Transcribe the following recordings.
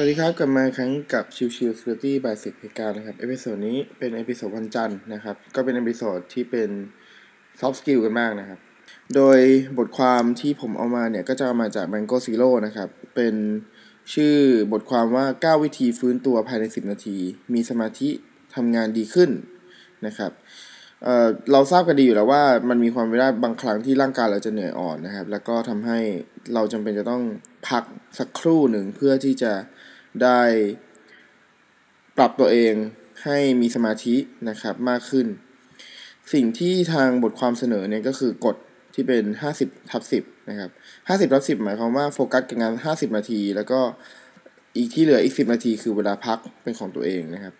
สวัสดีครับ กลับมาครั้งกับชิวชิว Security by สิบเพการนะครับ episode นี้เป็นเอพิโซดวันจันทร์นะครับ ก็เป็น episode ที่เป็น soft skill กันมากนะครับ โดยบทความที่ผมเอามาเนี่ย ก็จะมาจาก Mango Zero นะครับ เป็นชื่อบทความว่า 9 วิธีฟื้นตัวภายใน 10 นาที มีสมาธิทำงานดีขึ้นนะครับเราทราบกันดีอยู่แล้วว่ามันมีความเป็นได้บางครั้งที่ร่างกายเราจะเหนื่อยอ่อนนะครับ แล้วก็ทำให้เราจำเป็นจะต้องพักสักครู่หนึ่งเพื่อที่จะ ได้ปรับตัวเองให้มีสมาธินะครับมากขึ้น สิ่งที่ทางบทความเสนอเนี่ยก็คือกฎที่เป็น 50ทับ10นะครับ50ทับ10 หมายความว่าโฟกัสกับงาน 50 นาที แล้วก็อีกที่เหลืออีก 10 นาทีคือเวลาพักเป็นของตัวเองนะครับ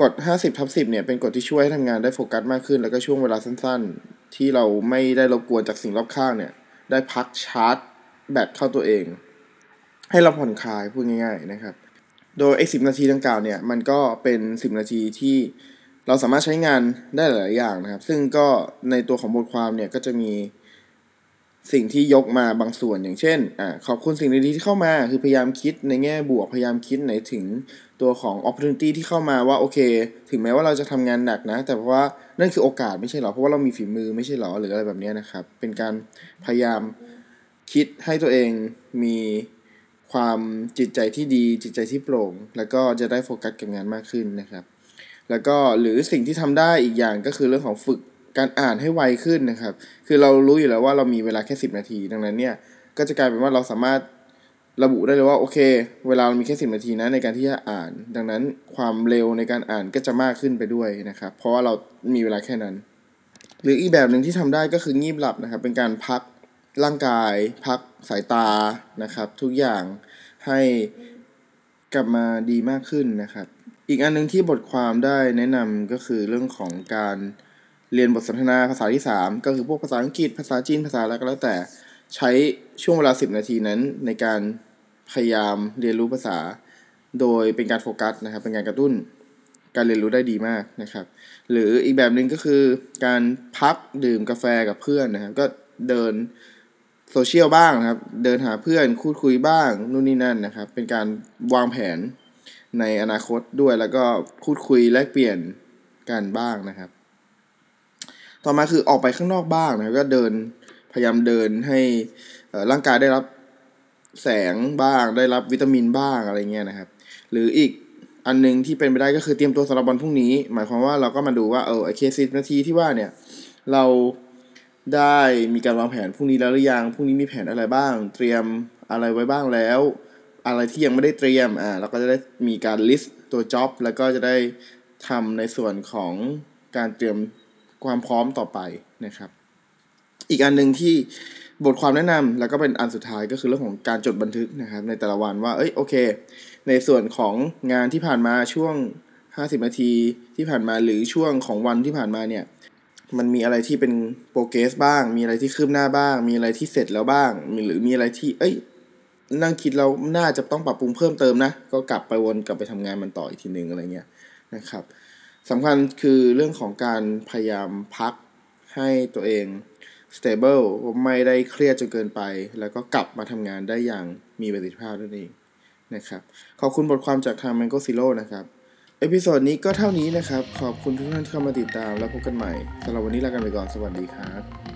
กฎ 50ทับ10 เนี่ยเป็นกฎที่ช่วยให้ทำงานได้โฟกัสมากขึ้น แล้วก็ช่วงเวลาสั้นๆ ที่เราไม่ได้รบกวนจากสิ่งรอบข้างเนี่ย ได้พักชาร์จแบตเข้าตัวเอง ให้เราผ่อนคลายพูดง่ายๆนะครับ โดยไอ้สินาทีดังกล่าวเนี่ยมันก็เป็น 10 นาทีที่เราสามารถใช้งานได้หลายอย่างนะครับ ซึ่งก็ในตัวของบทความเนี่ยก็จะมีสิ่งที่ยกมาบางส่วนอย่างเช่นอ่าขอบคุณสิ่งดีๆที่เข้ามา คือพยายามคิดในแง่บวกพยายามคิดในถึงตัวของ opportunity ที่เข้ามาว่าโอเค ถึงแม้ว่าเราจะทำงานหนักนะ แต่ว่านั่นคือโอกาสไม่ใช่หรอ เพราะว่าเรามีฝีมือไม่ใช่หรอหรืออะไรแบบนี้นะครับ เป็นการพยายามคิดให้ตัวเองมี ความจิตใจที่ดีจิตใจที่โปร่ง แล้วก็จะได้โฟกัสกับงานมากขึ้นนะครับ แล้วก็หรือสิ่งที่ทำได้อีกอย่างก็คือเรื่องของฝึกการอ่านให้ไวขึ้นนะครับ คือเรารู้อยู่แล้วว่าเรามีเวลาแค่ 10 นาที ดังนั้นเนี่ยก็จะกลายเป็นว่าเราสามารถระบุได้เลยว่าโอเค เวลาเรามีแค่สินาทีนะในการที่จะอ่าน ดังนั้นความเร็วในการอ่านก็จะมากขึ้นไปด้วยนะครับ เพราะว่าเรามีเวลาแค่นั้น หรืออีกแบบหนึ่งที่ทำได้ก็คืองีบหลับนะครับ เป็นการพัก ร่างกาย พักสายตานะครับ ทุกอย่างให้กลับมาดีมากขึ้นนะครับ อีกอันนึงที่บทความได้แนะนำก็คือเรื่องของการเรียนบทสนทนาภาษาที่ 3 ก็คือพวกภาษาอังกฤษภาษาจีนภาษาอะไรก็แล้วแต่ใช้ช่วงเวลา 10 นาทีนั้น ในการพยายามเรียนรู้ภาษา โดยเป็นการโฟกัสนะครับ เป็นการกระตุ้นการเรียนรู้ได้ดีมากนะครับ หรืออีกแบบหนึ่งก็คือการพักดื่มกาแฟกับเพื่อนนะครับ ก็เดิน โซเชียลบ้างนะครับ เดินหาเพื่อนคูดคุยบ้างนู่นนี่นั่นนะครับ เป็นการวางแผนในอนาคตด้วยแล้วก็พูดคุยแลกเปลี่ยนกันบ้างนะครับ ต่อมาคือออกไปข้างนอกบ้างนะก็เดินพยายามเดินให้ร่างกายได้รับแสงบ้าง ได้รับวิตามินบ้างอะไรเงี้ยนะครับ หรืออีกอันนึงที่เป็นไปได้ก็คือเตรียมตัวสำหรับวันพรุ่งนี้ หมายความว่าเราก็มาดูว่าเออไอเคสิบนาทีที่ว่าเนี่ย เรา ได้มีการวางแผนพรุ่งนี้แล้วหรือยัง พรุ่งนี้มีแผนอะไรบ้าง เตรียมอะไรไว้บ้างแล้ว อะไรที่ยังไม่ได้เตรียม อ่า เราก็จะได้มีการลิสต์ตัวจ็อบแล้วก็จะได้ทำในส่วนของการเตรียมความพร้อมต่อไปนะครับ อีกอันหนึ่งที่บทความแนะนำแล้วก็เป็นอันสุดท้ายก็คือเรื่องของการจดบันทึกนะครับ ในแต่ละวันว่า เอ้ยโอเค ในส่วนของงานที่ผ่านมาช่วง 50 นาทีที่ผ่านมาหรือช่วงของวันที่ผ่านมาเนี่ย มันมีอะไรที่เป็นโปรเกรสบ้าง มีอะไรที่คืบหน้าบ้าง มีอะไรที่เสร็จแล้วบ้างหรือมีอะไรที่ เอ้ย นั่งคิดเราน่าจะต้องปรับปรุงเพิ่มเติมนะ ก็กลับไปวนกลับไปทำงานมันต่ออีกทีหนึ่งอะไรเงี้ยนะครับสำคัญคือเรื่องของการพยายามพักให้ตัวเอง stable ไม่ได้เครียดจนเกินไป แล้วก็กลับมาทำงานได้อย่างมีประสิทธิภาพนั่นเองนะครับ ขอบคุณบทความจากทาง Mango Zero นะครับ episode นี้ก็เท่านี้นะครับ ขอบคุณทุกท่านที่เข้ามาติดตามแล้วพบกันใหม่สำหรับวันนี้ลากันไปก่อน สวัสดีครับ